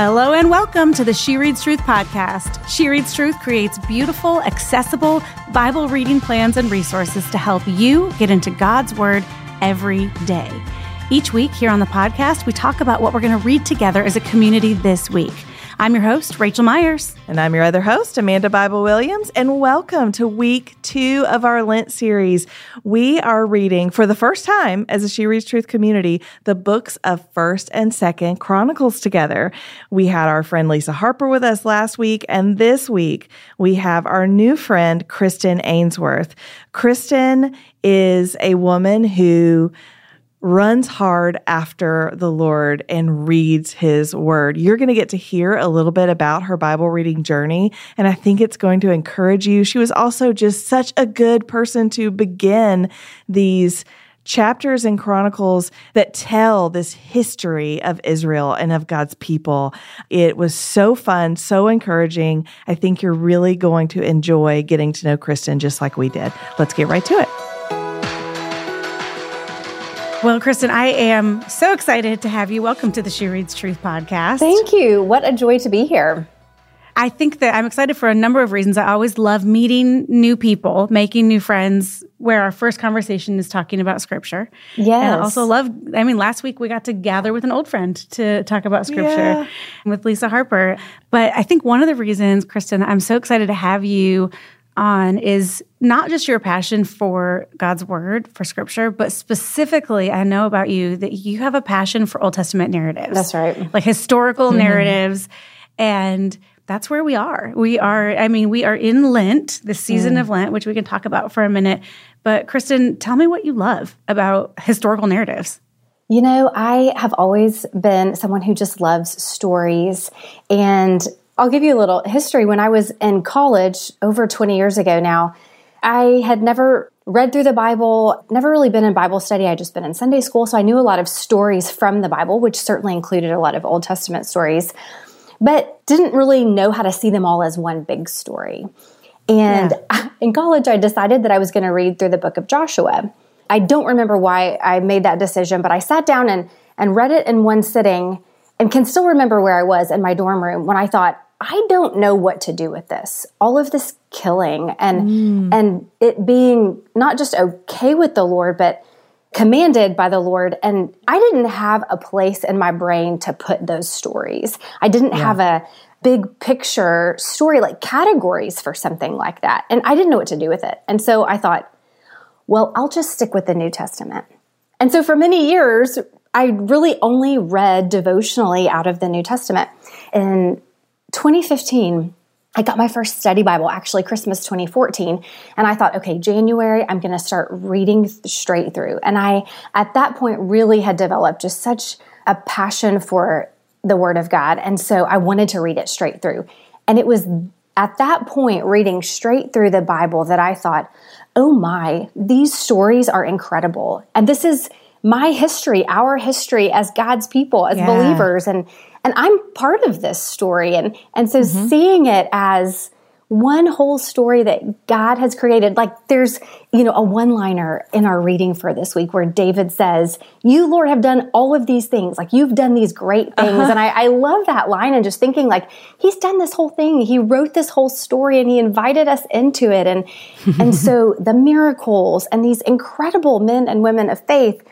Hello and welcome to the She Reads Truth podcast. She Reads Truth creates beautiful, accessible Bible reading plans and resources to help you get into God's Word every day. Each week here on the podcast, we talk about what we're going to read together as a community this week. I'm your host, Rachel Myers. And I'm your other host, Amanda Bible Williams. And welcome to week two of our Lent series. We are reading for the first time as a She Reads Truth community the books of 1st and 2nd Chronicles together. We had our friend Lisa Harper with us last week. And this week, we have our new friend, Kristen Ainsworth. Kristen is a woman who runs hard after the Lord and reads his word. You're going to get to hear a little bit about her Bible reading journey, and I think it's going to encourage you. She was also just such a good person to begin these chapters and chronicles that tell this history of Israel and of God's people. It was so fun, so encouraging. I think you're really going to enjoy getting to know Kristen just like we did. Let's get right to it. Well, Kristen, I am so excited to have you. Welcome to the She Reads Truth podcast. Thank you. What a joy to be here. I think that I'm excited for a number of reasons. I always love meeting new people, making new friends, where our first conversation is talking about scripture. Yes. And I also love, I mean, last week we got to gather with an old friend to talk about scripture Yeah. with Lisa Harper. But I think one of the reasons, Kristen, I'm so excited to have you on is not just your passion for God's word, for scripture, but specifically, I know about you that you have a passion for Old Testament narratives. That's right. Like historical mm-hmm. narratives. And that's where we are. We are, I mean, we are in Lent, the season mm. of Lent, which we can talk about for a minute. But Kristen, tell me what you love about historical narratives. You know, I have always been someone who just loves stories. And I'll give you a little history. When I was in college over 20 years ago now, I had never read through the Bible, never really been in Bible study. I'd just been in Sunday school. So I knew a lot of stories from the Bible, which certainly included a lot of Old Testament stories, but didn't really know how to see them all as one big story. And in college, I decided that I was going to read through the book of Joshua. I don't remember why I made that decision, but I sat down and, and read it in one sitting and can still remember where I was in my dorm room when I thought, I don't know what to do with this. All of this killing and mm. and it being not just okay with the Lord, but commanded by the Lord. And I didn't have a place in my brain to put those stories. I didn't have a big picture story like categories for something like that. And I didn't know what to do with it. And so I thought, well, I'll just stick with the New Testament. And so for many years, I really only read devotionally out of the New Testament. In 2015, I got my first study Bible, actually Christmas 2014, and I thought, okay, January, I'm going to start reading straight through. And I, at that point, really had developed just such a passion for the Word of God. And so I wanted to read it straight through. And it was at that point, reading straight through the Bible, that I thought, oh my, these stories are incredible. And this is my history, our history as God's people, as Yeah. believers. And and I'm part of this story. And and so mm-hmm. seeing it as one whole story that God has created, like there's, you know, a one liner in our reading for this week where David says, You, Lord, have done all of these things. Like you've done these great things. Uh-huh. And I, I love that line and just thinking, like, he's done this whole thing. He wrote this whole story and he invited us into it. And and so the miracles and these incredible men and women of faith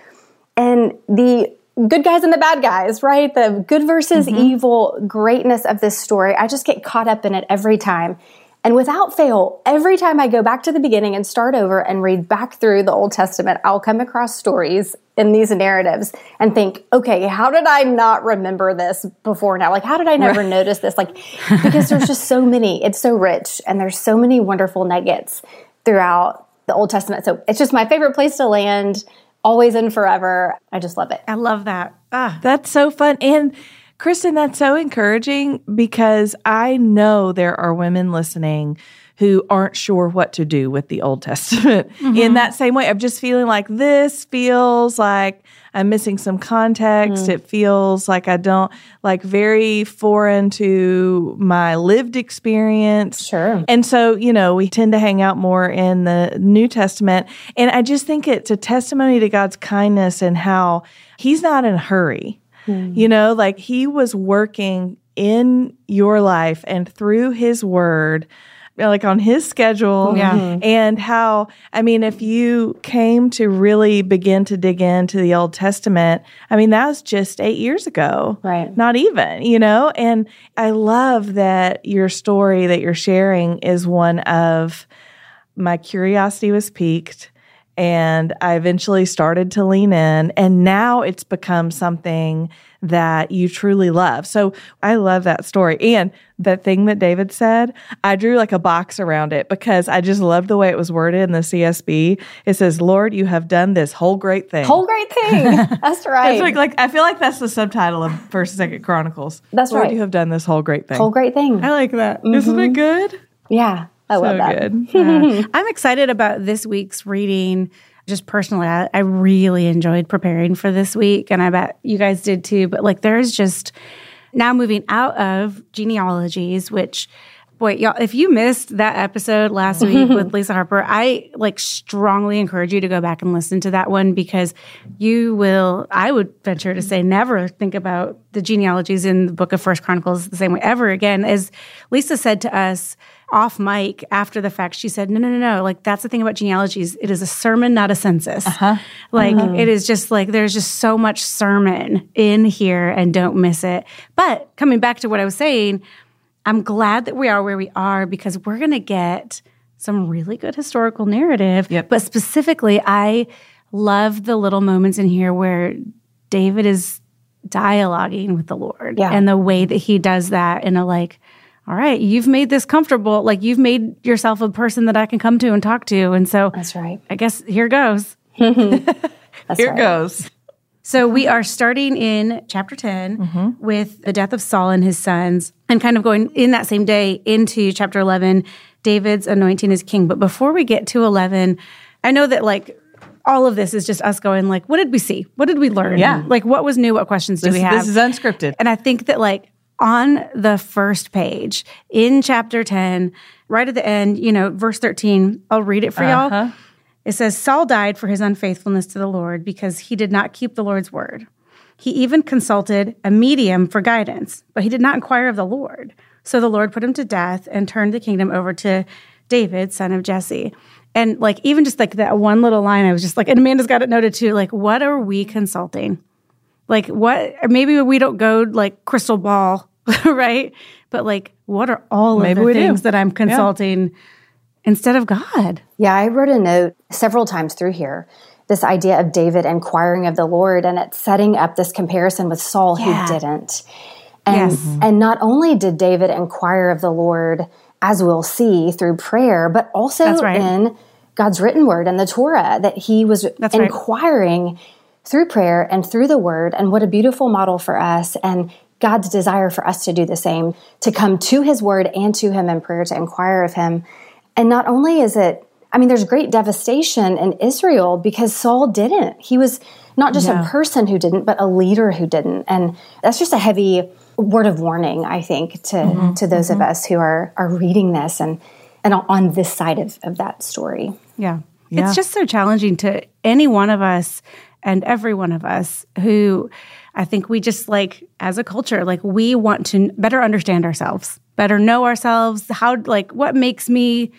and the good guys and the bad guys, right? The good versus mm-hmm. evil greatness of this story. I just get caught up in it every time. And without fail, every time I go back to the beginning and start over and read back through the Old Testament, I'll come across stories in these narratives and think, okay, how did I not remember this before now? Like, how did I never notice this? Like, because there's just so many, it's so rich and there's so many wonderful nuggets throughout the Old Testament. So it's just my favorite place to land, always and forever. I just love it. I love that. Ah, That's so fun. And Kristen, that's so encouraging because I know there are women listening who aren't sure what to do with the Old Testament in that same way of just feeling like this feels like I'm missing some context. Hmm. It feels like I don't like very foreign to my lived experience. Sure. And so, you know, we tend to hang out more in the New Testament. And I just think it's a testimony to God's kindness and how He's not in a hurry. Hmm. You know, like He was working in your life and through his word Uh, like on his schedule Yeah. Mm-hmm. and how i mean if you came to really begin to dig into the old testament i mean that was just eight years ago Right. not even you know and i love that your story that you're sharing is one of my curiosity was piqued and I eventually started to lean in and now it's become something that you truly love. So I love that story. And the thing that David said, I drew like a box around it because I just loved the way it was worded in the CSB. It says, Lord, you have done this whole great thing. Whole great thing. That's right. It's like, like I feel like that's the subtitle of First and Second Chronicles. That's Lord, right. you have done this whole great thing. Whole great thing. I like that. Mm-hmm. not it good? Yeah. I love so that. good. I'm excited about this week's reading. Just personally, I, I really enjoyed preparing for this week, and I bet you guys did too. But like, there's just now moving out of genealogies, which boy, y'all, if you missed that episode last week with Lisa Harper, I like strongly encourage you to go back and listen to that one because you will, I would venture to say, never think about the genealogies in the book of First Chronicles the same way ever again. As Lisa said to us off mic after the fact, she said, No, no, no, no. Like, that's the thing about genealogies. It is a sermon, not a census. Uh-huh. Like, uh-huh. it is just like there's just so much sermon in here and don't miss it. But coming back to what I was saying, I'm glad that we are where we are because we're going to get some really good historical narrative. Yep. But specifically, I love the little moments in here where David is dialoguing with the Lord Yeah. and the way that he does that in a like, all right, you've made this comfortable. Like you've made yourself a person that I can come to and talk to. And so That's right. I guess here goes. Here right. goes. So we are starting in chapter 10 mm-hmm. with the death of Saul and his sons, and kind of going in that same day into chapter 11, David's anointing as king. But before we get to 11, I know that like all of this is just us going like, what did we see? What did we learn? Yeah. Like what was new? What questions do This, we have? this is unscripted. And I think that like on the first page in chapter 10, right at the end, you know, verse 13, I'll read it for y'all. Uh-huh. It says, Saul died for his unfaithfulness to the Lord because he did not keep the Lord's word. He even consulted a medium for guidance, but he did not inquire of the Lord. So the Lord put him to death and turned the kingdom over to David, son of Jesse. And like, even just like that one little line, I was just like, and Amanda's got it noted too. Like, what are we consulting? Like, what, maybe we don't go like crystal ball, right? But like, what are all Maybe of the we do. things that I'm consulting instead of God? Yeah, I wrote a note several times through here. This idea of David inquiring of the Lord and it's setting up this comparison with Saul Yeah. who didn't. And Yes. Mm-hmm. and not only did David inquire of the Lord, as we'll see through prayer, but also right. in God's written word and the Torah, that he was That's right. Inquiring through prayer and through the word. And what a beautiful model for us and God's desire for us to do the same, to come to his word and to him in prayer, to inquire of him. And not only is it, I mean, there's great devastation in Israel because Saul didn't. He was not just a person who didn't, but a leader who didn't. And that's just a heavy word of warning, I think, to, mm-hmm. to those of mm-hmm. us who are, are reading this and, and on this side of, of that story. Yeah. Yeah. It's just so challenging to any one of us and every one of us who I think we just like as a culture, like we want to better understand ourselves, better know ourselves, how like what makes me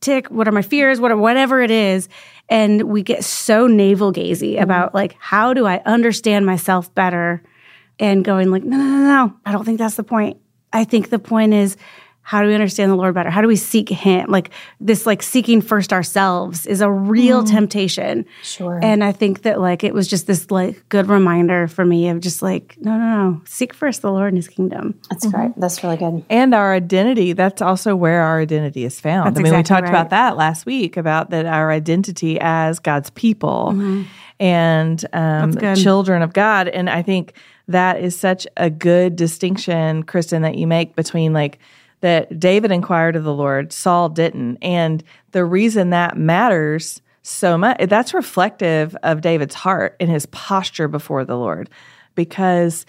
tick, what are my fears, what are whatever it is. And we get so navel gazy mm-hmm. about like how do I understand myself better and going like, no, no, no, no. I don't think that's the point. I think the point is how do we understand the Lord better? How do we seek Him? Like this, like seeking first ourselves is a real temptation. Sure. And I think that like it was just this like good reminder for me of just like, no, no, no, seek first the Lord and His kingdom. That's great. That's really good. and our identity that's also where our identity is found That's i mean we talked right. about that last week about that our identity as god's people and um, Mm-hmm. good. children of god and i think that is such a good distinction kristen that you make between like that david inquired of the lord saul didn't and the reason that matters so much that's reflective of david's heart and his posture before the lord because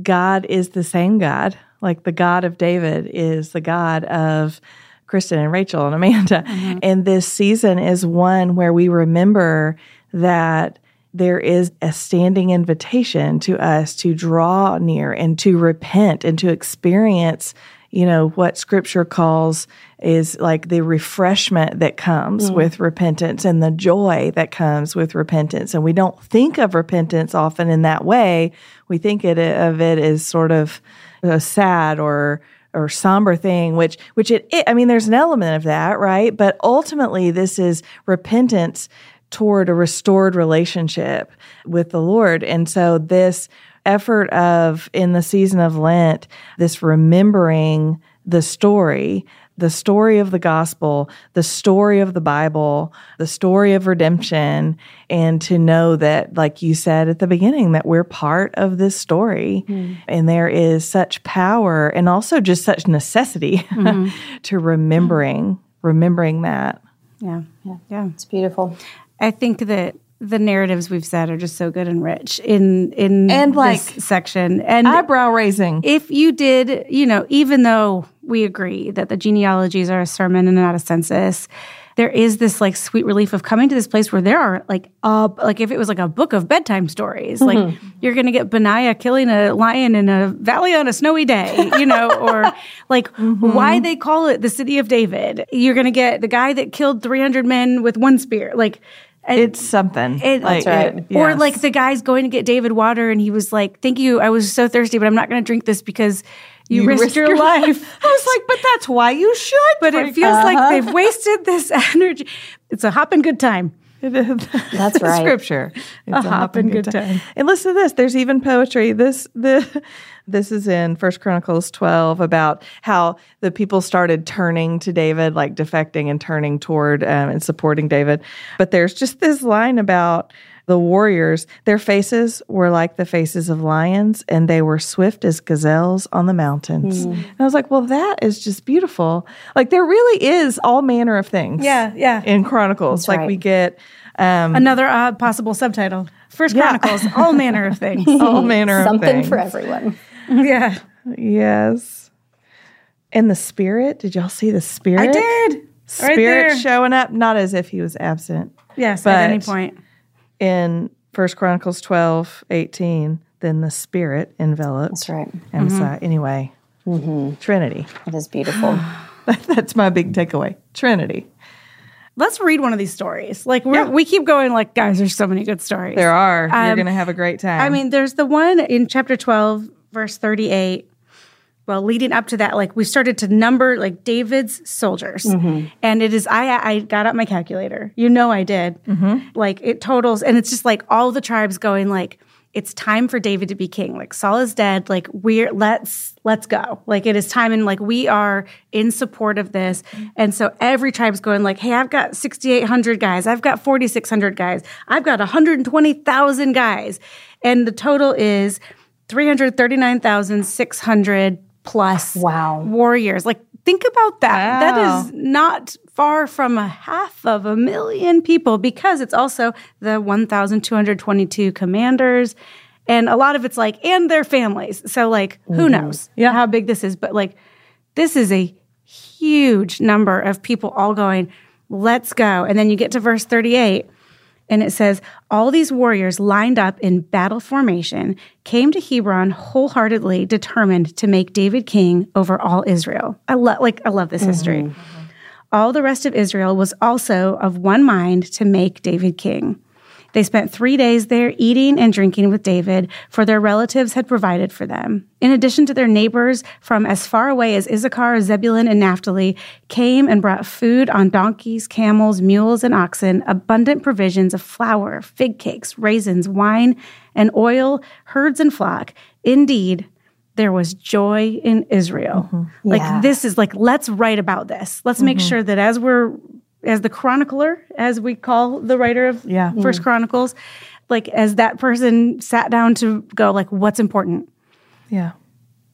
God is the same God. Like the God of David is the God of Kristen and Rachel and Amanda. Mm-hmm. And this season is one where we remember that there is a standing invitation to us to draw near and to repent and to experience you know, what scripture calls is like the refreshment that comes mm. with repentance and the joy that comes with repentance. And we don't think of repentance often in that way. We think it, of it as sort of a sad or or somber thing, which which it, it I mean, there's an element of that, right? But ultimately, this is repentance toward a restored relationship with the Lord. And so this effort of in the season of Lent, this remembering the story, the story of the gospel, the story of the Bible, the story of redemption, and to know that, like you said at the beginning, that we're part of this story. Mm. And there is such power and also just such necessity mm-hmm. to remembering, remembering that. Yeah, yeah, yeah. It's beautiful. I think that the narratives we've said are just so good and rich in in and like section and eyebrow raising. If you did, you know, even though we agree that the genealogies are a sermon and not a census, there is this like sweet relief of coming to this place where there are like uh like if it was like a book of bedtime stories, mm-hmm. like you're gonna get Benaiah killing a lion in a valley on a snowy day, you know, or like mm-hmm. why they call it the city of David. You're gonna get the guy that killed 300 men with one spear, like it's something. It, like, right. It, yes. Or like the guy's going to get David water and he was like, Thank you. I was so thirsty, but I'm not going to drink this because you, you risked, risked, your, your life. I was like, But that's why you should. But it feels uh-huh. like they've wasted this energy. It's a hopping good time. That's right. Scripture. It's a, a hopping good time. time. And listen to this. There's even poetry. This the this is in First Chronicles 12 about how the people started turning to David, like defecting and turning toward um, and supporting David. But there's just this line about the warriors. Their faces were like the faces of lions, and they were swift as gazelles on the mountains. Mm. And I was like, well, that is just beautiful. Like there really is all manner of things. Yeah, yeah. In Chronicles, That's like right. we get um, another uh, possible subtitle. First Chronicles, yeah. all manner of things. all manner Something of things. Something for everyone. yeah. Yes. And the spirit, did y'all see the spirit? I did. Spirit right showing up, not as if he was absent. Yes, at any point. In First Chronicles 12, 18, then the spirit enveloped. That's right. And mm-hmm. so, anyway, mm-hmm. Trinity. It is beautiful. That's my big takeaway. Trinity. Let's read one of these stories. Like yeah. we keep going. Like guys, there's so many good stories. There are. Um, You're going to have a great time. I mean, there's the one in chapter 12 verse 38 well leading up to that like we started to number like david's soldiers. Mm-hmm. and it is i i got out my calculator. You know i did. Mm-hmm. like it totals and it's just like all the tribes going like it's time for david to be king. Like saul is dead. Like we're let's let's go. Like it is time and like we are in support of this. And so every tribe's going like hey i've got 6800 guys. I've got 4600 guys. I've got 120000 guys. And the total is 339,600 plus wow. warriors. Like, think about that. Wow. That is not far from a half of a million people because it's also the 1,222 commanders. And a lot of it's like, and their families. So, like, mm-hmm. who knows yeah. how big this is? But, like, this is a huge number of people all going, let's go. And then you get to verse 38 and it says, All these warriors lined up in battle formation came to Hebron wholeheartedly determined to make David king over all Israel. I love like I love this mm-hmm. history. All the rest of Israel was also of one mind to make David king. They spent three days there eating and drinking with David, for their relatives had provided for them. In addition to their neighbors from as far away as Issachar, Zebulun, and Naphtali, came and brought food on donkeys, camels, mules, and oxen, abundant provisions of flour, fig cakes, raisins, wine, and oil, herds and flock. Indeed, there was joy in Israel. Mm-hmm. Like yeah. this is like let's write about this. Let's mm-hmm. make sure that as we're as the chronicler, as we call the writer of yeah. First mm. Chronicles, like as that person sat down to go like, what's important? Yeah.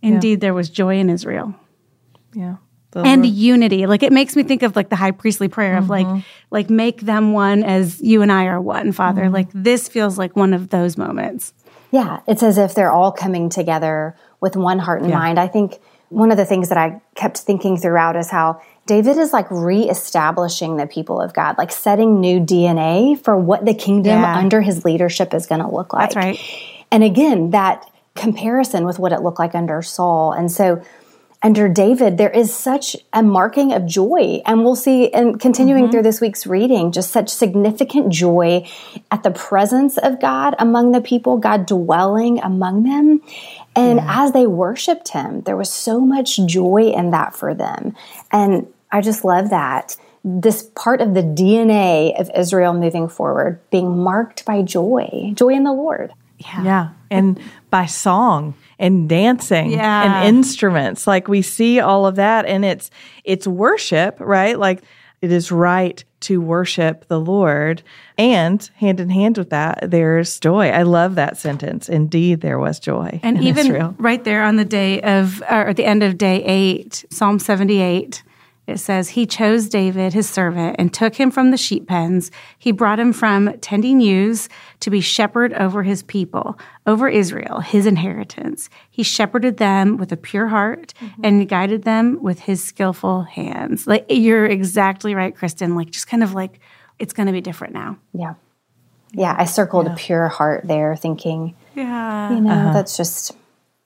Indeed, yeah. there was joy in Israel. Yeah. The and Lord. unity. Like it makes me think of like the high priestly prayer mm-hmm. of like, mm-hmm. like make them one as you and I are one, Father. Mm-hmm. Like this feels like one of those moments. Yeah. It's as if they're all coming together with one heart and yeah. mind. I think one of the things that I kept thinking throughout is how David is like reestablishing the people of God, like setting new DNA for what the kingdom Yeah. under his leadership is going to look like. That's right. And again, that comparison with what it looked like under Saul. And so under David, there is such a marking of joy. And we'll see, and continuing mm-hmm. through this week's reading, just such significant joy at the presence of God among the people, God dwelling among them. And as they worshiped him, there was so much joy in that for them. And I just love that. This part of the DNA of Israel moving forward being marked by joy, joy in the Lord. Yeah. yeah. And by song and dancing Yeah. and instruments. Like we see all of that and it's it's worship, right? Like it is right to worship the Lord. And hand in hand with that, there's joy. I love that sentence. Indeed, there was joy. And in even Israel. right there on the day of, or at the end of day eight, Psalm 78, it says, He chose David, his servant, and took him from the sheep pens. He brought him from tending ewes to be shepherd over his people, over Israel, his inheritance. He shepherded them with a pure heart mm-hmm. and guided them with his skillful hands. Like, you're exactly right, Kristen. Like, just kind of like, it's going to be different now. Yeah. Yeah, I circled a pure heart there, thinking, Yeah. you know, uh-huh. that's just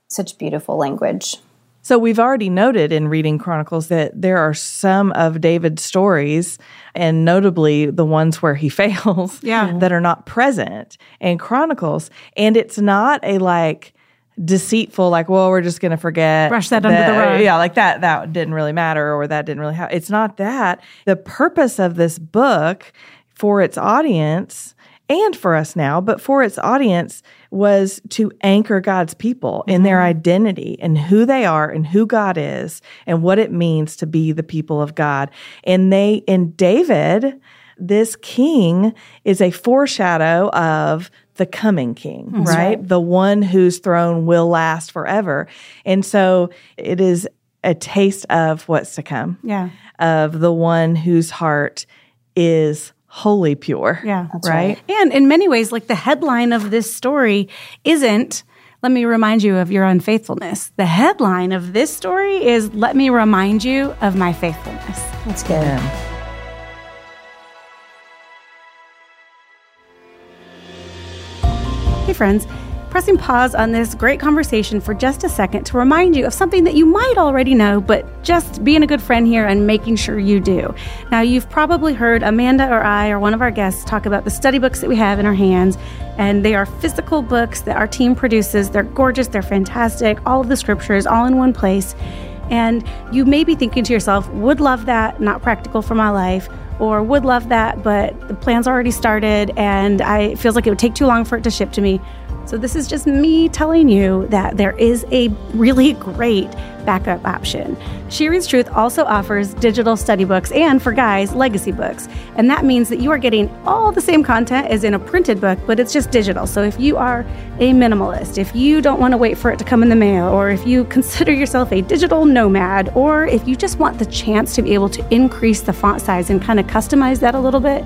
such beautiful language. So we've already noted in reading Chronicles that there are some of David's stories, and notably the ones where he fails, Yeah. that are not present in Chronicles. And it's not a like deceitful, like, well, we're just going to forget, Brush that under the rug. Yeah, like that that didn't really matter, or that didn't really happen. It's not that. The purpose of this book for its audience and for us now, but for its audience was to anchor God's people in their mm-hmm. identity and who they are and who God is and what it means to be the people of God. And they, in David, this king is a foreshadow of the coming king, right? The one whose throne will last forever. And so it is a taste of what's to come, Yeah. of the one whose heart is wholly pure. Yeah. right? And in many ways, like the headline of this story isn't, let me remind you of your unfaithfulness. The headline of this story is, let me remind you of my faithfulness. That's good. Hey, friends. Pressing pause on this great conversation for just a second to remind you of something that you might already know, but just being a good friend here and making sure you do. Now, you've probably heard Amanda or I or one of our guests talk about the study books that we have in our hands, and they are physical books that our team produces. They're gorgeous, they're fantastic, all of the scriptures all in one place. And you may be thinking to yourself, would love that, not practical for my life, or would love that, but the plan's already started and I it feels like it would take too long for it to ship to me. So this is just me telling you that there is a really great backup option. She Reads Truth also offers digital study books and for guys, legacy books. And that means that you are getting all the same content as in a printed book, but it's just digital. So if you are a minimalist, if you don't want to wait for it to come in the mail, or if you consider yourself a digital nomad, or if you just want the chance to be able to increase the font size and kind of customize that a little bit,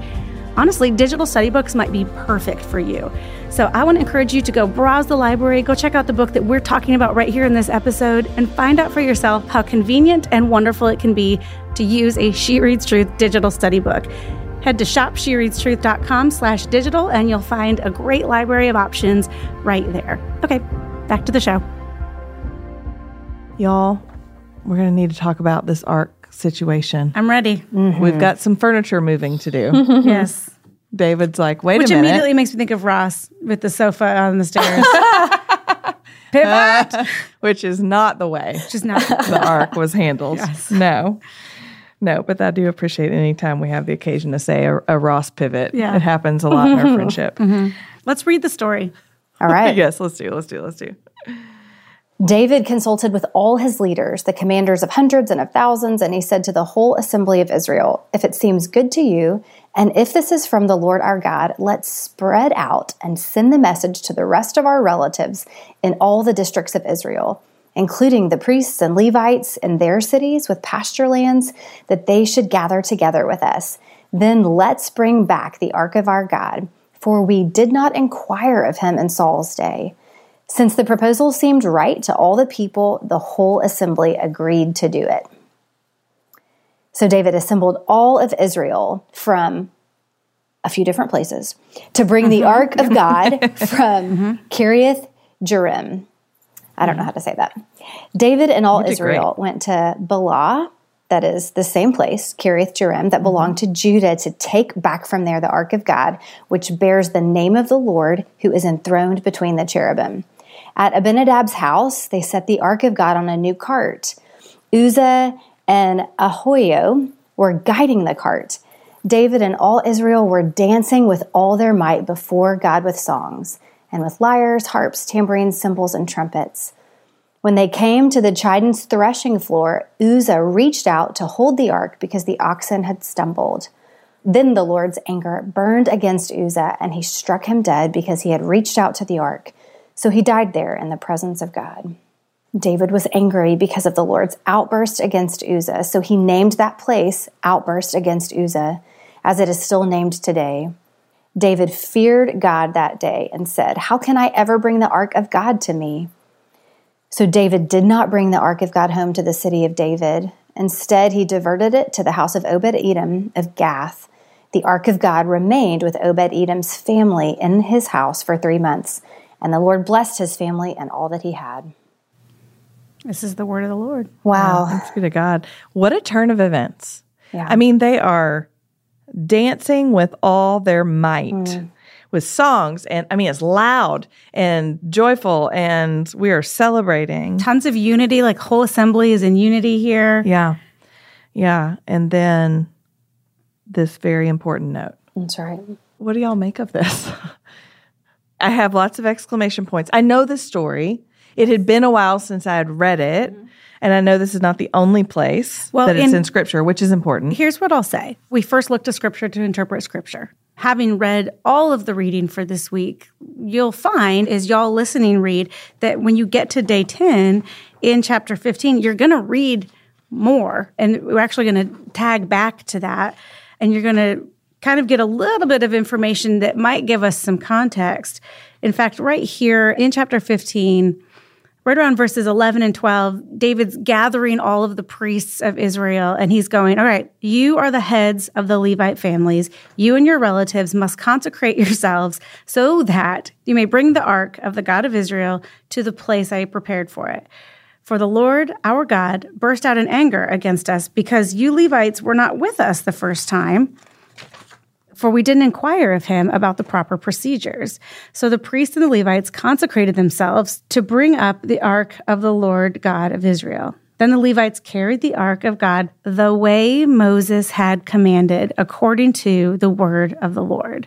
honestly, digital study books might be perfect for you. So I want to encourage you to go browse the library, go check out the book that we're talking about right here in this episode, and find out for yourself how convenient and wonderful it can be to use a She Reads Truth digital study book. Head to shopshereadstruth.com slash digital and you'll find a great library of options right there. Okay, back to the show. Y'all, we're going to need to talk about this ark situation. I'm ready. We've got some furniture moving to do. yes. David's like, wait Which a minute. Which immediately makes me think of Ross with the sofa on the stairs. Pivot. which is not the way Just not. the ark was handled. No. No, but I do appreciate any time we have the occasion to say a, a Ross pivot. Yeah. It happens a lot in our friendship. Mm-hmm. Let's read the story. All right. Yes, let's do, let's do, let's do. David consulted with all his leaders, the commanders of hundreds and of thousands, and he said to the whole assembly of Israel, If it seems good to you, and if this is from the Lord our God, let's spread out and send the message to the rest of our relatives in all the districts of Israel, including the priests and Levites in their cities with pasture lands, that they should gather together with us. Then let's bring back the ark of our God, for we did not inquire of him in Saul's day. Since the proposal seemed right to all the people, the whole assembly agreed to do it. So David assembled all of Israel from a few different places to bring the ark of God from Kiriath Jearim. I don't know how to say that. David and all Israel went to Baalah, that is the same place, Kiriath Jearim, that belonged to Judah, to take back from there the ark of God, which bears the name of the Lord, who is enthroned between the cherubim. At Abinadab's house, they set the ark of God on a new cart. Uzzah and Ahio were guiding the cart. David and all Israel were dancing with all their might before God with songs, and with lyres, harps, tambourines, cymbals, and trumpets. When they came to the Chidon's threshing floor, Uzzah reached out to hold the ark because the oxen had stumbled. Then the Lord's anger burned against Uzzah, and he struck him dead because he had reached out to the ark. So he died there in the presence of God. David was angry because of the Lord's outburst against Uzzah, so he named that place Outburst Against Uzzah, as it is still named today. David feared God that day and said, How can I ever bring the ark of God to me? So David did not bring the ark of God home to the city of David. Instead, he diverted it to the house of Obed Edom of Gath. The ark of God remained with Obed Edom's family in his house for three months, and the Lord blessed his family and all that he had. This is the word of the Lord. Wow. Thanks be to God. What a turn of events. Yeah. I mean, they are dancing with all their might. Mm. With songs, and I mean, it's loud and joyful, and we are celebrating. Tons of unity, like whole assembly is in unity here. Yeah. Yeah. And then this very important note. That's right. What do y'all make of this? I have lots of exclamation points. I know this story. It had been a while since I had read it. Mm-hmm. And I know this is not the only place Well, that it's in- in scripture, which is important. Here's what I'll say. We first look to scripture to interpret scripture. Having read all of the reading for this week, you'll find as y'all listening read that when you get to day 10 in chapter 15, you're going to read more. And we're actually going to tag back to that. And you're going to kind of get a little bit of information that might give us some context. In fact, right here in chapter 15, right around verses 11 and 12, David's gathering all of the priests of Israel and he's going, All right, you are the heads of the Levite families. You and your relatives must consecrate yourselves so that you may bring the ark of the God of Israel to the place I prepared for it. For the Lord our God burst out in anger against us because you Levites were not with us the first time for we didn't inquire of him about the proper procedures. So the priests and the Levites consecrated themselves to bring up the ark of the Lord God of Israel. Then the Levites carried the ark of God the way Moses had commanded, according to the word of the Lord,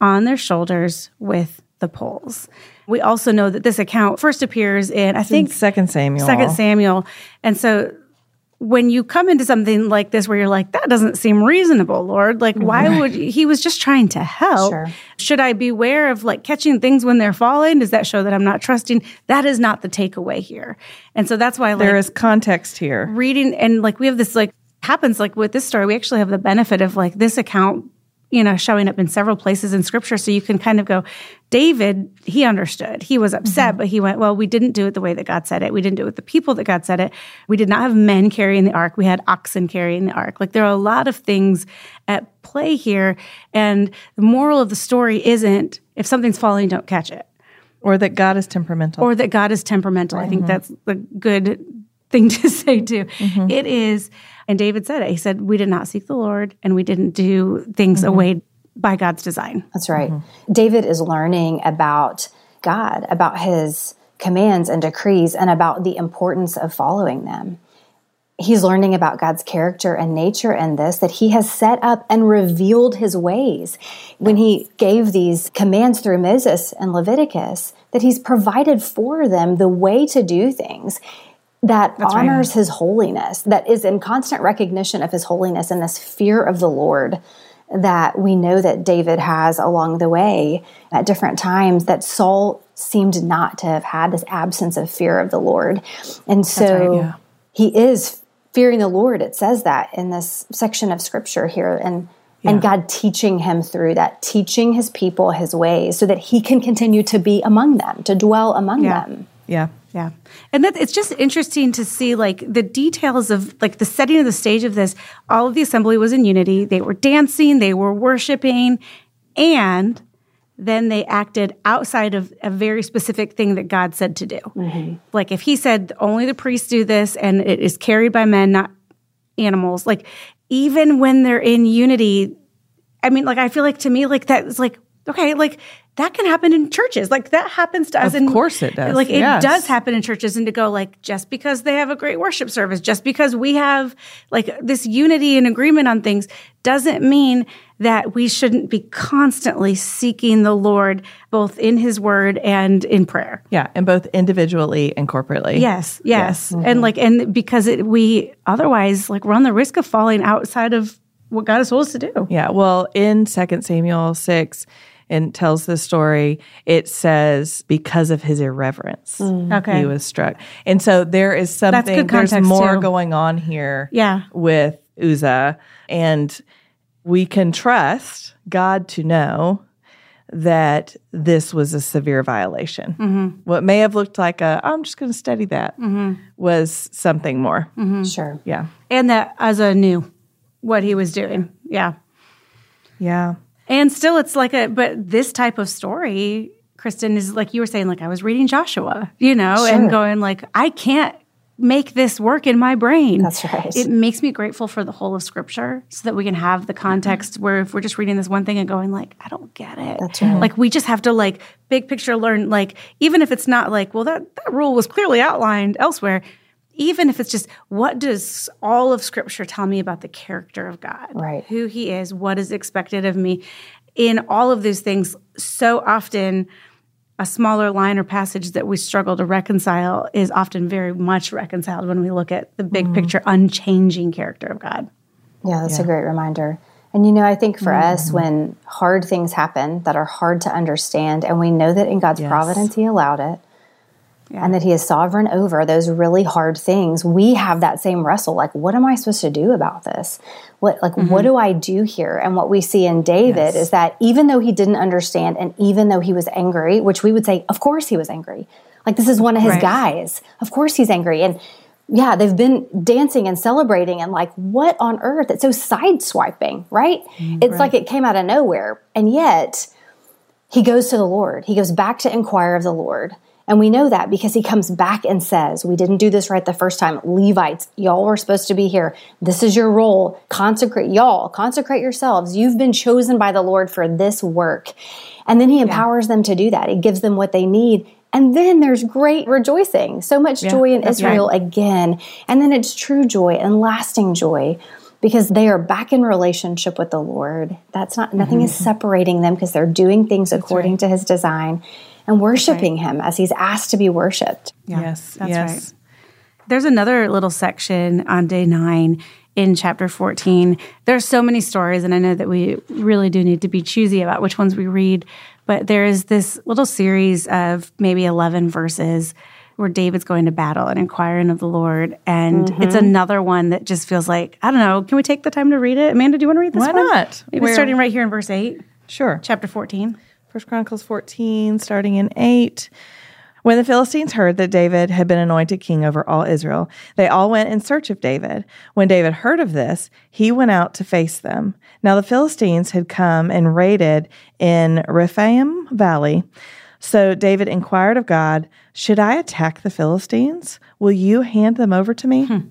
on their shoulders with the poles. We also know that this account first appears in, I think, Second Samuel. Second Samuel. And so when you come into something like this where you're like, that doesn't seem reasonable, Lord, like, why would he was just trying to help? Sure. Should I beware of like catching things when they're falling? Does that show that I'm not trusting? That is not the takeaway here. And so that's why like There is context here. reading and like we have this like happens like with this story, we actually have the benefit of like this account, you know, showing up in several places in scripture. So you can kind of go, David, he understood. He was upset, mm-hmm. but he went, Well, we didn't do it the way that God said it. We didn't do it with the people that God said it. We did not have men carrying the ark. We had oxen carrying the ark. Like there are a lot of things at play here. And the moral of the story isn't if something's falling, don't catch it Or that God is temperamental. or that God is temperamental. I think mm-hmm. that's a good thing to say too. Mm-hmm. It is, and David said it. He said, "We did not seek the Lord, and we didn't do things mm-hmm. away by God's design." That's right. Mm-hmm. David is learning about God, about his commands and decrees, and about the importance of following them. He's learning about God's character and nature in this, that he has set up and revealed his ways. When he gave these commands through Moses and Leviticus, that he's provided for them the way to do things that honors his holiness, that is in constant recognition of his holiness and this fear of the Lord that we know that David has along the way at different times that Saul seemed not to have had this absence of fear of the Lord. And so right, yeah. he is fearing the Lord. It says that in this section of scripture here and and God teaching him through that, teaching his people his ways so that he can continue to be among them, to dwell among Yeah. them. yeah. Yeah. And that it's just interesting to see like the details of like the setting of the stage of this. All of the assembly was in unity. They were dancing, they were worshiping, and then they acted outside of a very specific thing that God said to do. Mm-hmm. Like if he said only the priests do this and it is carried by men, not animals, like even when they're in unity, I mean, like I feel like to me, like that is like, okay, like that can happen in churches. Like that happens to us. Of course it does. Like it yes. does happen in churches and to go like, just because they have a great worship service, just because we have like this unity and agreement on things doesn't mean that we shouldn't be constantly seeking the Lord both in his word and in prayer. Yeah. And both individually and corporately. Yes. Yes. yes. Mm-hmm. And like, and because it, we otherwise like run the risk of falling outside of what God has told us to do. Yeah. Well, in Second Samuel 6, and tells the story, it says because of his irreverence, mm. okay. he was struck. And so there is something, there's more too. going on here yeah. with Uzzah. And we can trust God to know that this was a severe violation. Mm-hmm. What may have looked like a, oh, I'm just going to study that, mm-hmm. was something more. Mm-hmm. Sure. Yeah. And that Uzzah knew what he was doing. Yeah. Yeah. And still, it's like a, but this type of story, Kristen, is like you were saying, like I was reading Joshua, you know, sure. and going, like, I can't make this work in my brain. That's right. It makes me grateful for the whole of scripture so that we can have the context mm-hmm. where if we're just reading this one thing and going like, I don't get it. That's right. Like we just have to like big picture learn like even if it's not like, well that that rule was clearly outlined elsewhere, even if it's just what does all of scripture tell me about the character of God? Right. Who he is, what is expected of me. In all of those things, so often a smaller line or passage that we struggle to reconcile is often very much reconciled when we look at the big mm picture, unchanging character of God. Yeah, that's yeah. a great reminder. And you know, I think for mm us, when hard things happen that are hard to understand, and we know that in God's yes. providence, He allowed it, yeah. and that he is sovereign over those really hard things we have that same wrestle like what am i supposed to do about this what like mm-hmm. what do i do here and what we see in david yes. is that even though he didn't understand and even though he was angry which we would say of course he was angry like this is one of his right. guys of course he's angry and yeah, they've been dancing and celebrating and like, what on earth? It's so sideswiping, right? Mm, it's right. like it came out of nowhere. And yet, he goes to the Lord. He goes back to inquire of the Lord. And we know that because he comes back and says, We didn't do this right the first time. Levites, y'all were supposed to be here. This is your role. Consecrate, y'all, consecrate yourselves. You've been chosen by the Lord for this work. And then he empowers yeah. them to do that. He gives them what they need. And then there's great rejoicing, so much yeah, joy in Israel right. again. And then it's true joy and lasting joy because they are back in relationship with the Lord. That's not, nothing mm-hmm. is separating them because they're doing things that's according right. to his design and worshiping right. him as he's asked to be worshiped. Yeah, yes, that's yes. right. There's another little section on day nine in chapter 14. There's so many stories, and I know that we really do need to be choosy about which ones we read, but there is this little series of maybe 11 verses where David's going to battle and inquiring of the Lord. And mm-hmm. it's another one that just feels like, I don't know, can we take the time to read it? Amanda, do you want to read this Why one? not? Maybe Where? starting right here in verse 8. Sure. Chapter 14. First Chronicles 14, starting in 8. When the Philistines heard that David had been anointed king over all Israel, they all went in search of David. When David heard of this, he went out to face them. Now the Philistines had come and raided in Rephaim Valley. So David inquired of God, Should I attack the Philistines? Will you hand them over to me? Hmm.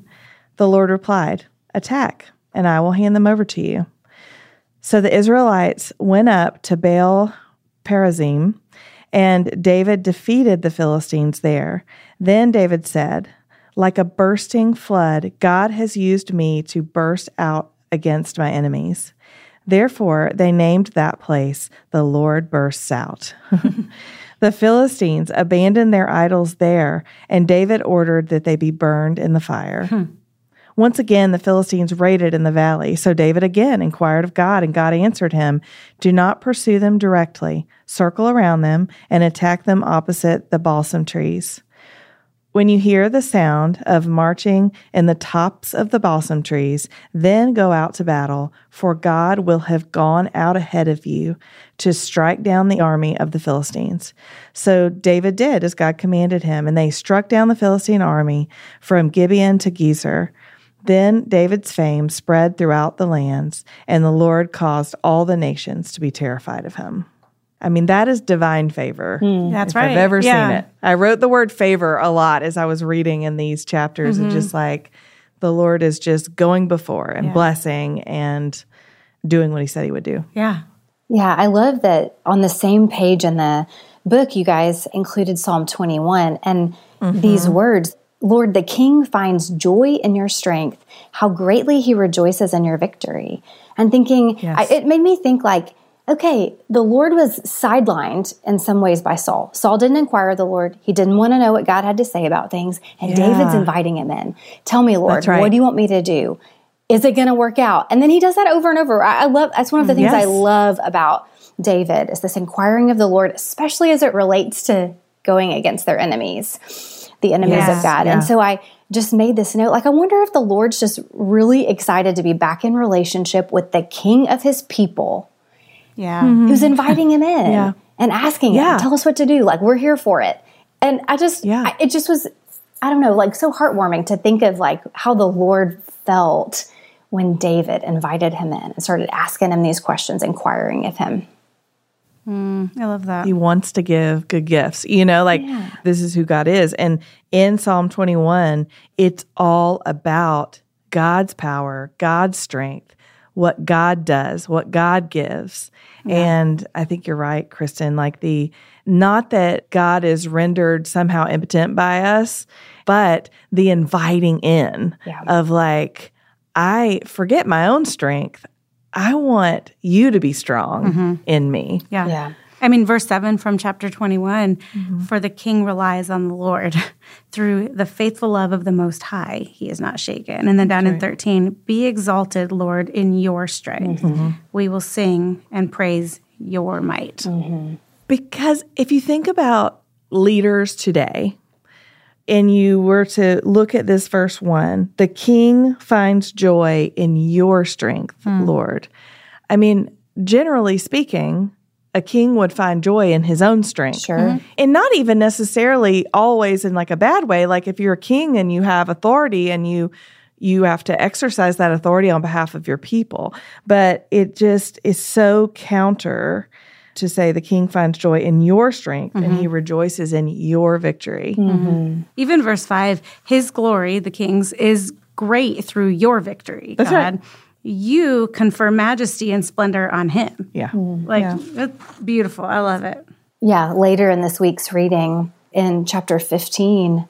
The Lord replied, Attack, and I will hand them over to you. So the Israelites went up to Baal Perazim, and David defeated the Philistines there. Then David said, Like a bursting flood, God has used me to burst out against my enemies. Therefore, they named that place the Lord bursts out. the Philistines abandoned their idols there, and David ordered that they be burned in the fire. Hmm. Once again, the Philistines raided in the valley. So David again inquired of God, and God answered him Do not pursue them directly, circle around them, and attack them opposite the balsam trees. When you hear the sound of marching in the tops of the balsam trees, then go out to battle, for God will have gone out ahead of you to strike down the army of the Philistines. So David did as God commanded him, and they struck down the Philistine army from Gibeon to Gezer. Then David's fame spread throughout the lands, and the Lord caused all the nations to be terrified of him. I mean, that is divine favor. That's if right. I've ever Yeah. seen it. I wrote the word favor a lot as I was reading in these chapters Mm-hmm. of just like the Lord is just going before and Yeah. blessing and doing what he said he would do. Yeah. Yeah, I love that on the same page in the book, you guys included Psalm 21 and Mm-hmm. these words Lord, the king finds joy in your strength, how greatly he rejoices in your victory. And thinking, Yes. I, it made me think like, okay, the Lord was sidelined in some ways by Saul. Saul didn't inquire of the Lord. He didn't want to know what God had to say about things. And Yeah. David's inviting him in. Tell me, Lord, right. what do you want me to do? Is it going to work out? And then he does that over and over. I, I love that's one of the things I love about David is this inquiring of the Lord, especially as it relates to going against their enemies, the enemies Yes, of God. yeah. And so I just made this note like, I wonder if the Lord's just really excited to be back in relationship with the king of his people Yeah. who's mm-hmm. inviting him in Yeah. and asking Yeah. him, tell us what to do. Like, we're here for it. And I just, Yeah. I, it just was, I don't know, like so heartwarming to think of like how the Lord felt when David invited him in and started asking him these questions, inquiring of him. Mm, I love that. He wants to give good gifts. You know, like this is who God is. And in Psalm 21, it's all about God's power, God's strength, what God does, what God gives. And I think you're right, Kristen. Like the, not that God is rendered somehow impotent by us, but the inviting in Yeah. of like, I forget my own strength. I want you to be strong mm-hmm. in me. Yeah. Yeah. I mean, verse 7 from chapter 21 mm-hmm. For the king relies on the Lord. Through the faithful love of the Most High, he is not shaken. And then down in 13, Be exalted, Lord, in your strength. Mm-hmm. We will sing and praise your might. Because if you think about leaders today, and you were to look at this verse one, the king finds joy in your strength, hmm. Lord. I mean, generally speaking, a king would find joy in his own strength. Sure. Mm-hmm. And not even necessarily always in like a bad way. Like if you're a king and you have authority and you you have to exercise that authority on behalf of your people. But it just is so counter to say the king finds joy in your strength and he mm-hmm. rejoices in your victory. Mm-hmm. Even verse 5 His glory, the king's, is great through your victory, That's God. right. You confer majesty and splendor on him. Yeah. Mm-hmm. Like, it's beautiful. I love it. Yeah, later in this week's reading in chapter 15,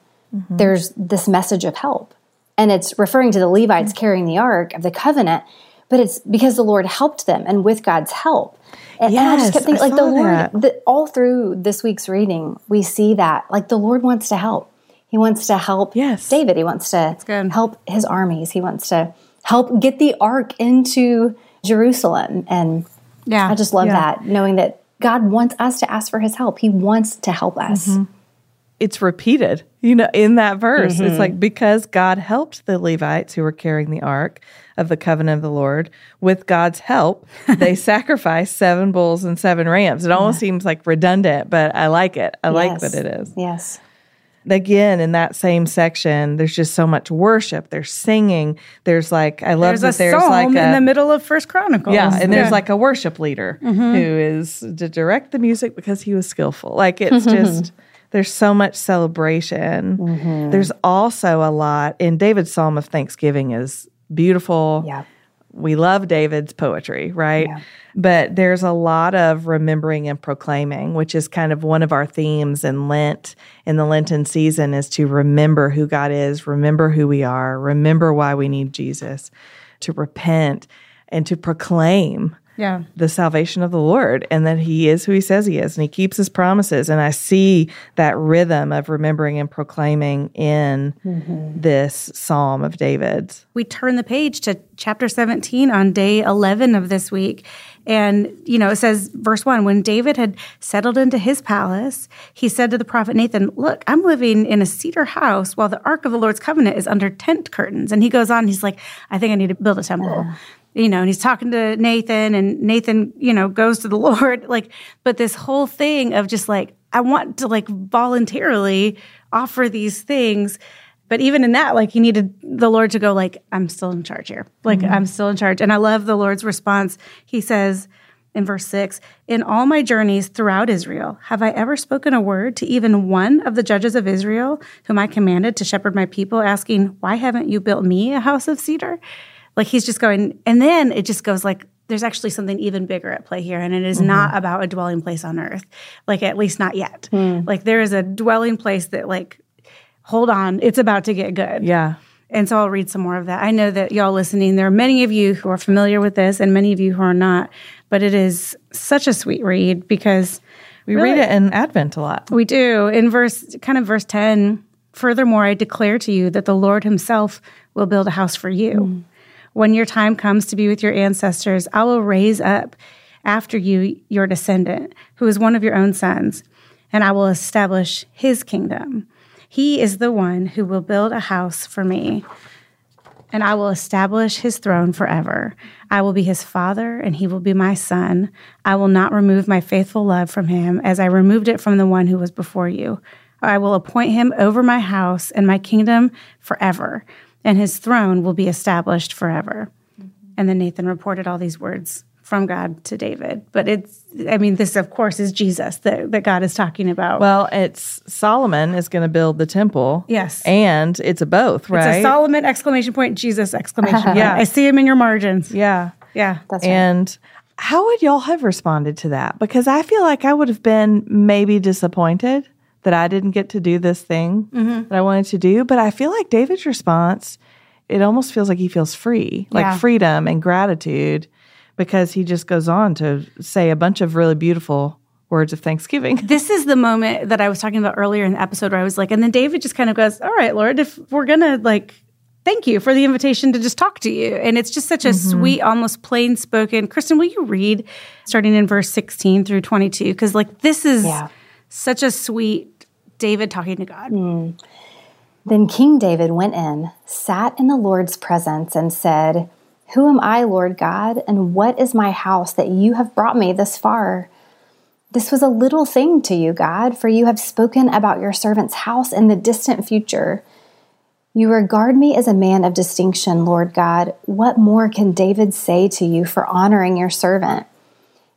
there's this message of help. And it's referring to the Levites carrying the ark of the covenant, but it's because the Lord helped them and with God's help. And, and I just Yes, kept thinking, like the Lord, the, all through this week's reading, we see that like the Lord wants to help. He wants to help Yes. David. He wants to help his armies. He wants to help get the ark into Jerusalem. And Yeah. I just love Yeah. that, knowing that God wants us to ask for his help. He wants to help us. Mm-hmm. It's repeated, you know, in that verse. It's like because God helped the Levites who were carrying the ark of the covenant of the Lord, with God's help, they sacrificed seven bulls and seven rams. It almost seems like redundant, but I like it. I like Yes. that it is. Yes. again in that same section there's just so much worship there's singing there's like i love There's a that there's psalm like a in the middle of First Chronicles. yeah and there's like a worship leader mm-hmm. who is to direct the music because he was skillful like it's mm-hmm. just there's so much celebration mm-hmm. there's also a lot in david's psalm of thanksgiving is beautiful Yeah. we love David's poetry, right? Yeah. But there's a lot of remembering and proclaiming, which is kind of one of our themes in Lent, in the Lenten season, is to remember who God is, remember who we are, remember why we need Jesus, to repent and to proclaim Yeah. the salvation of the Lord and that he is who he says he is and he keeps his promises. And I see that rhythm of remembering and proclaiming in mm-hmm. this Psalm of David's. we turn the page to chapter 17 on day 11 of this week. And, you know, it says, verse 1 When David had settled into his palace, he said to the prophet Nathan, Look, I'm living in a cedar house while the ark of the Lord's covenant is under tent curtains. And he goes on, he's like, I think I need to build a temple. You know, and he's talking to Nathan, and Nathan, you know, goes to the Lord. Like, but this whole thing of just like, I want to like voluntarily offer these things but even in that like he needed the lord to go like i'm still in charge here. Like mm-hmm. i'm still in charge. And i love the lord's response. He says in verse 6 in all my journeys throughout israel have i ever spoken a word to even one of the judges of israel whom i commanded to shepherd my people asking why haven't you built me a house of cedar like he's just going and then it just goes like there's actually something even bigger at play here and it is not mm-hmm. about a dwelling place on earth like at least not yet mm. like there is a dwelling place that like hold on, it's about to get good. Yeah. And so I'll read some more of that. I know that y'all listening, there are many of you who are familiar with this and many of you who are not, but it is such a sweet read because We Really? read it in Advent a lot. we do. In verse, kind of verse 10, furthermore, I declare to you that the Lord himself will build a house for you. Mm. When your time comes to be with your ancestors, I will raise up after you your descendant, who is one of your own sons, and I will establish his kingdom. He is the one who will build a house for me, and I will establish his throne forever. I will be his father, and he will be my son. I will not remove my faithful love from him as I removed it from the one who was before you. I will appoint him over my house and my kingdom forever, and his throne will be established forever. And then Nathan reported all these words from God to David. But it's, I mean, this, of course, is Jesus that, that God is talking about. Well, it's Solomon is going to build the temple. Yes. And it's a both, right? It's a Solomon exclamation point, Jesus exclamation point. Yeah. I see him in your margins. yeah. Yeah. That's right. And how would y'all have responded to that? Because I feel like I would have been maybe disappointed that I didn't get to do this thing mm-hmm. that I wanted to do. But I feel like David's response, it almost feels like he feels free, like Yeah. freedom and gratitude, because he just goes on to say a bunch of really beautiful words of thanksgiving. this is the moment that I was talking about earlier in the episode where I was like, and then David just kind of goes, All right, Lord, if we're going to like, thank you for the invitation to just talk to you. And it's just such a mm-hmm. sweet, almost plain spoken. Kristen, will you read starting in verse 16 through 22? Because like, this is Yeah. such a sweet David talking to God. Hmm. Then King David went in, sat in the Lord's presence, and said, Who am I, Lord God, and what is my house that you have brought me this far? This was a little thing to you, God, for you have spoken about your servant's house in the distant future. You regard me as a man of distinction, Lord God. What more can David say to you for honoring your servant?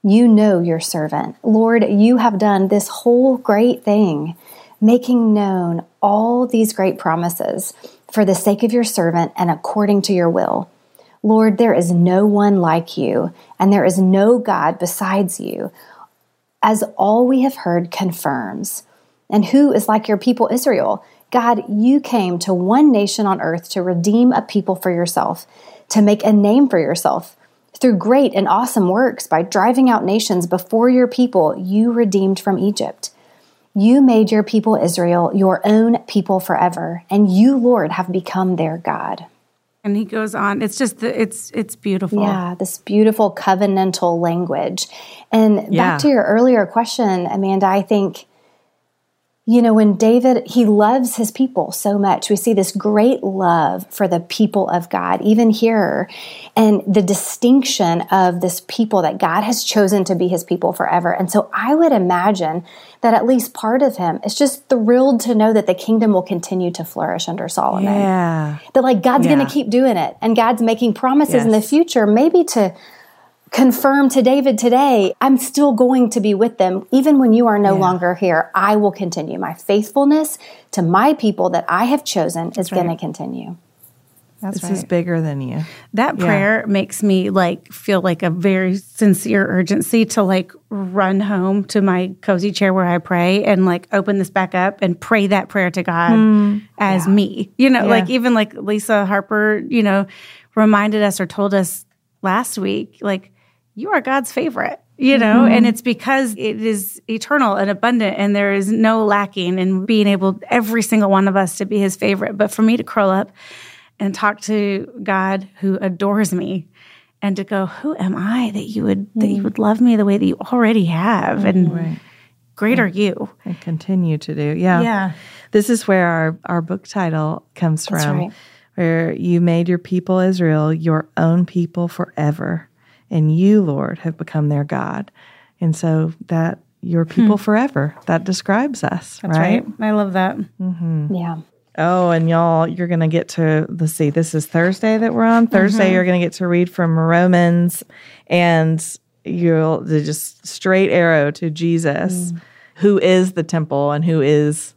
You know your servant. Lord, you have done this whole great thing, making known all these great promises for the sake of your servant and according to your will. Lord, there is no one like you, and there is no God besides you, as all we have heard confirms. And who is like your people Israel? God, you came to one nation on earth to redeem a people for yourself, to make a name for yourself. Through great and awesome works, by driving out nations before your people, you redeemed from Egypt. You made your people Israel your own people forever, and you, Lord, have become their God. And he goes on. It's just, the, it's, it's beautiful. Yeah, this beautiful covenantal language. And Yeah. back to your earlier question, Amanda, I think, you know, when David, he loves his people so much. We see this great love for the people of God, even here, and the distinction of this people that God has chosen to be his people forever. And so I would imagine that at least part of him is just thrilled to know that the kingdom will continue to flourish under Solomon Yeah. that like God's Yeah. going to keep doing it and God's making promises in the future maybe to confirm to David today I'm still going to be with them even when you are no longer here I will continue my faithfulness to my people that I have chosen is going to continue That's This is bigger than you. That Yeah. prayer makes me like feel like a very sincere urgency to like run home to my cozy chair where I pray and like open this back up and pray that prayer to God hmm. as me. You know, Yeah. like even like Lisa Harper, you know, reminded us or told us last week, like you are God's favorite, you know, mm-hmm. and it's because it is eternal and abundant and there is no lacking in being able, every single one of us to be his favorite. But for me to curl up and talk to God who adores me and to go, who am I that you would, mm-hmm. that you would love me the way that you already have? And right. great are you. And continue to do. Yeah. Yeah. This is where our, our book title comes That's from. Right. Where you made your people Israel your own people forever and you, Lord, have become their God. And so that your people hmm. forever, that describes us, That's right? right. I love that. Mm-hmm. Yeah. Oh, and y'all, you're going to get to, let's see, this is Thursday that we're on. Thursday, mm-hmm. you're going to get to read from Romans, and you'll just straight arrow to Jesus, mm. who is the temple and who is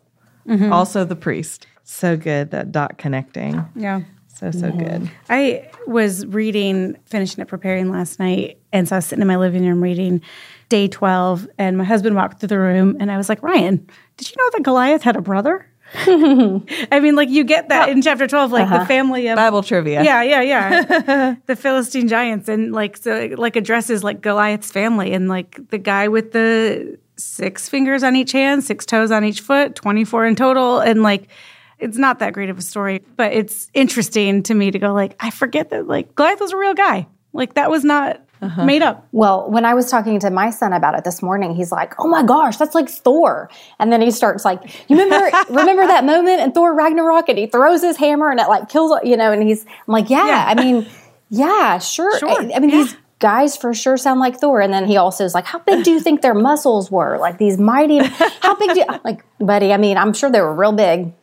mm-hmm. also the priest. So good that dot connecting. Yeah. So, so mm-hmm. good. I was reading, finishing up preparing last night. And so I was sitting in my living room reading day 12. And my husband walked through the room and I was like, Ryan, did you know that Goliath had a brother? I mean, like you get that in chapter 12, like uh-huh. the family of Bible trivia. Yeah, yeah, yeah. the Philistine giants and like, so like addresses like Goliath's family and like the guy with the six fingers on each hand, six toes on each foot, 24 in total. And like, it's not that great of a story, but it's interesting to me to go like, I forget that like Goliath was a real guy. Like that was not uh-huh. made up. Well, when I was talking to my son about it this morning, he's like, "Oh my gosh, that's like Thor!" And then he starts like, "You remember remember that moment in Thor Ragnarok?" And he throws his hammer and it like kills, you know. And he's, I'm like, "Yeah, yeah. I mean, yeah, sure. sure. I, I, mean, yeah. these guys for sure sound like Thor." And then he also is like, "How big do you think their muscles were? Like these mighty? How big do you like, buddy? I mean, I'm sure they were real big."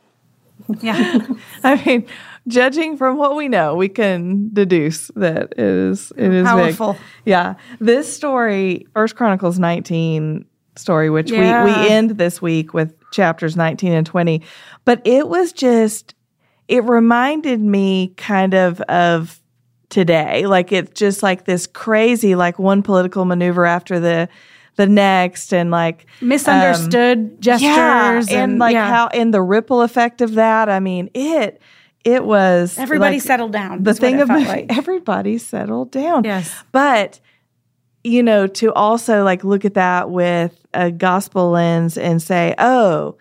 Yeah. I mean, judging from what we know, we can deduce that it is it is powerful. Big. Yeah. This story, First Chronicles 19 story, which yeah. we, we end this week with chapters 19 and 20. But it was just it reminded me kind of of today. Like it's just like this crazy, like one political maneuver after the the next and like misunderstood um, gestures yeah, and, and, like yeah. how and the ripple effect of that. I mean, it it was everybody like, settled down. The thing about like. everybody settled down. Yes, but you know to also like look at that with a gospel lens and say, oh.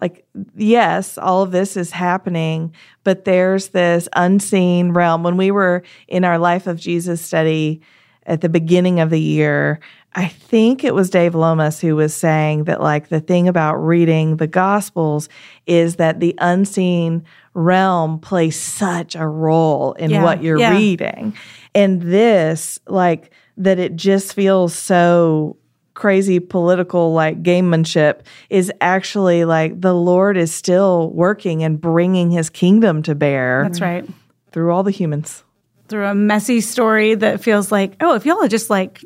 Like, yes, all of this is happening, but there's this unseen realm. When we were in our Life of Jesus study at the beginning of the year, I think it was Dave Lomas who was saying that, like, the thing about reading the Gospels is that the unseen realm plays such a role in yeah, what you're yeah. reading. And this, like, that it just feels so crazy political, like, gamemanship is actually like the Lord is still working and bringing his kingdom to bear. That's right. Through all the humans. Through a messy story that feels like, oh, if y'all had just like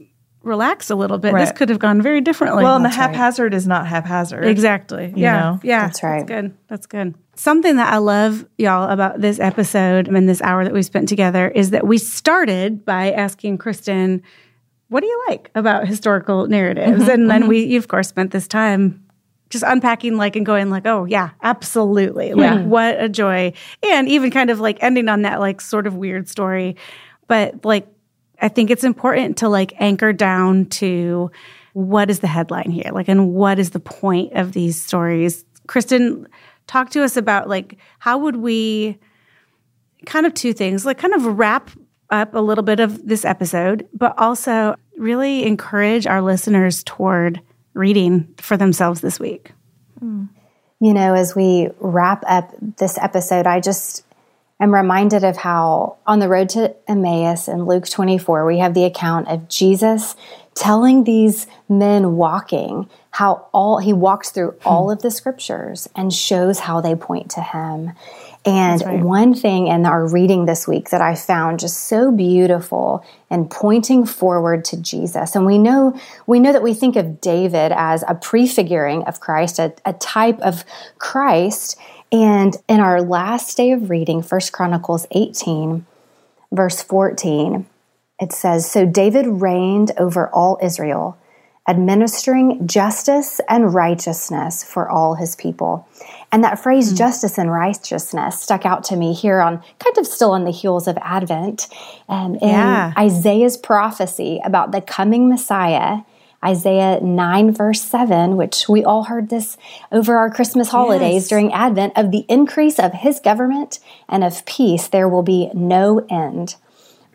relax a little bit, right. this could have gone very differently. Well, and the haphazard right. is not haphazard. Exactly. Yeah. Know? Yeah. That's right. That's good. That's good. Something that I love, y'all, about this episode and this hour that we spent together is that we started by asking Kristen, what do you like about historical narratives? Mm-hmm, and then mm-hmm. we, of course, spent this time just unpacking like and going like oh yeah absolutely like yeah. what a joy and even kind of like ending on that like sort of weird story but like I think it's important to like anchor down to what is the headline here? Like, and what is the point of these stories? Kristen, talk to us about like how would we kind of two things, like kind of wrap up a little bit of this episode, but also really encourage our listeners toward reading for themselves this week. You know, as we wrap up this episode, I just I'm reminded of how on the road to Emmaus in Luke 24, we have the account of Jesus telling these men walking how all he walks through hmm. all of the scriptures and shows how they point to him. And right. one thing in our reading this week that I found just so beautiful and pointing forward to Jesus. And we know we know that we think of David as a prefiguring of Christ, a, a type of Christ. And in our last day of reading, First Chronicles 18, verse 14, it says, So David reigned over all Israel, administering justice and righteousness for all his people. And that phrase, mm. justice and righteousness, stuck out to me here on kind of still on the heels of Advent. Um, in yeah. Isaiah's prophecy about the coming Messiah, Isaiah 9, verse 7, which we all heard this over our Christmas holidays yes. during Advent, of the increase of his government and of peace, there will be no end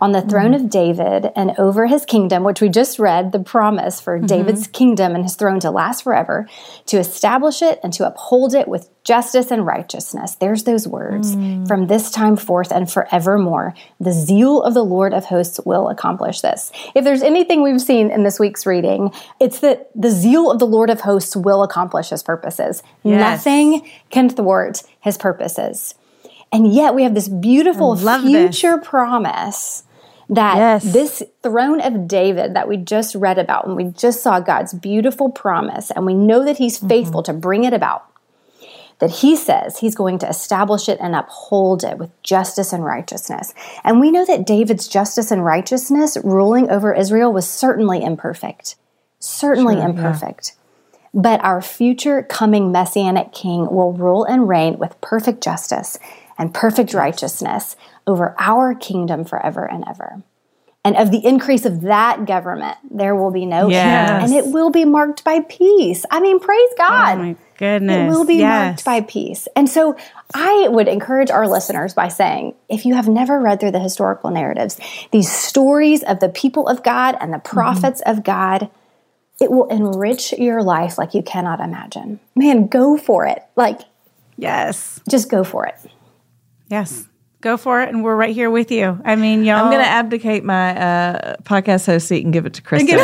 on the throne mm-hmm. of David and over his kingdom, which we just read the promise for mm-hmm. David's kingdom and his throne to last forever, to establish it and to uphold it with justice and righteousness. There's those words mm. from this time forth and forevermore. The zeal of the Lord of hosts will accomplish this. If there's anything we've seen in this week's reading, it's that the zeal of the Lord of hosts will accomplish his purposes. Yes. Nothing can thwart his purposes. And yet we have this beautiful future this. promise that yes. this throne of David that we just read about and we just saw God's beautiful promise, and we know that He's mm-hmm. faithful mm-hmm. to bring it about, that He says He's going to establish it and uphold it with justice and righteousness. And we know that David's justice and righteousness ruling over Israel was certainly imperfect, certainly sure, imperfect. Yeah. But our future coming messianic king will rule and reign with perfect justice and perfect righteousness over our kingdom forever and ever. And of the increase of that government, there will be no yes. end. And it will be marked by peace. I mean, praise God. Oh my goodness. It will be yes. marked by peace. And so I would encourage our listeners by saying, if you have never read through the historical narratives, these stories of the people of God and the mm-hmm. prophets mm-hmm. of God, it will enrich your life like you cannot imagine. Man, go for it. Like, yes. Just go for it. Yes. Go for it, and we're right here with you. I mean, y'all. I'm going to abdicate my uh, podcast host seat and give it to Kristen. I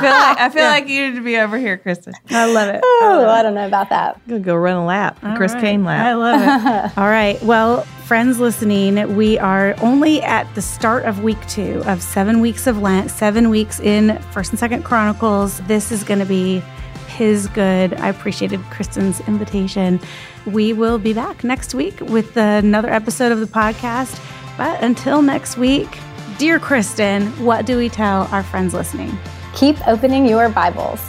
feel like I feel yeah. like you need to be over here, Kristen. I love it. Oh, I, love I don't know about that. I'm gonna go run a lap, All Chris right. Kane lap. I love it. All right. Well, friends listening, we are only at the start of week two of seven weeks of Lent, seven weeks in First and Second Chronicles. This is going to be his good. I appreciated Kristen's invitation. We will be back next week with another episode of the podcast. But until next week, dear Kristen, what do we tell our friends listening? Keep opening your Bibles.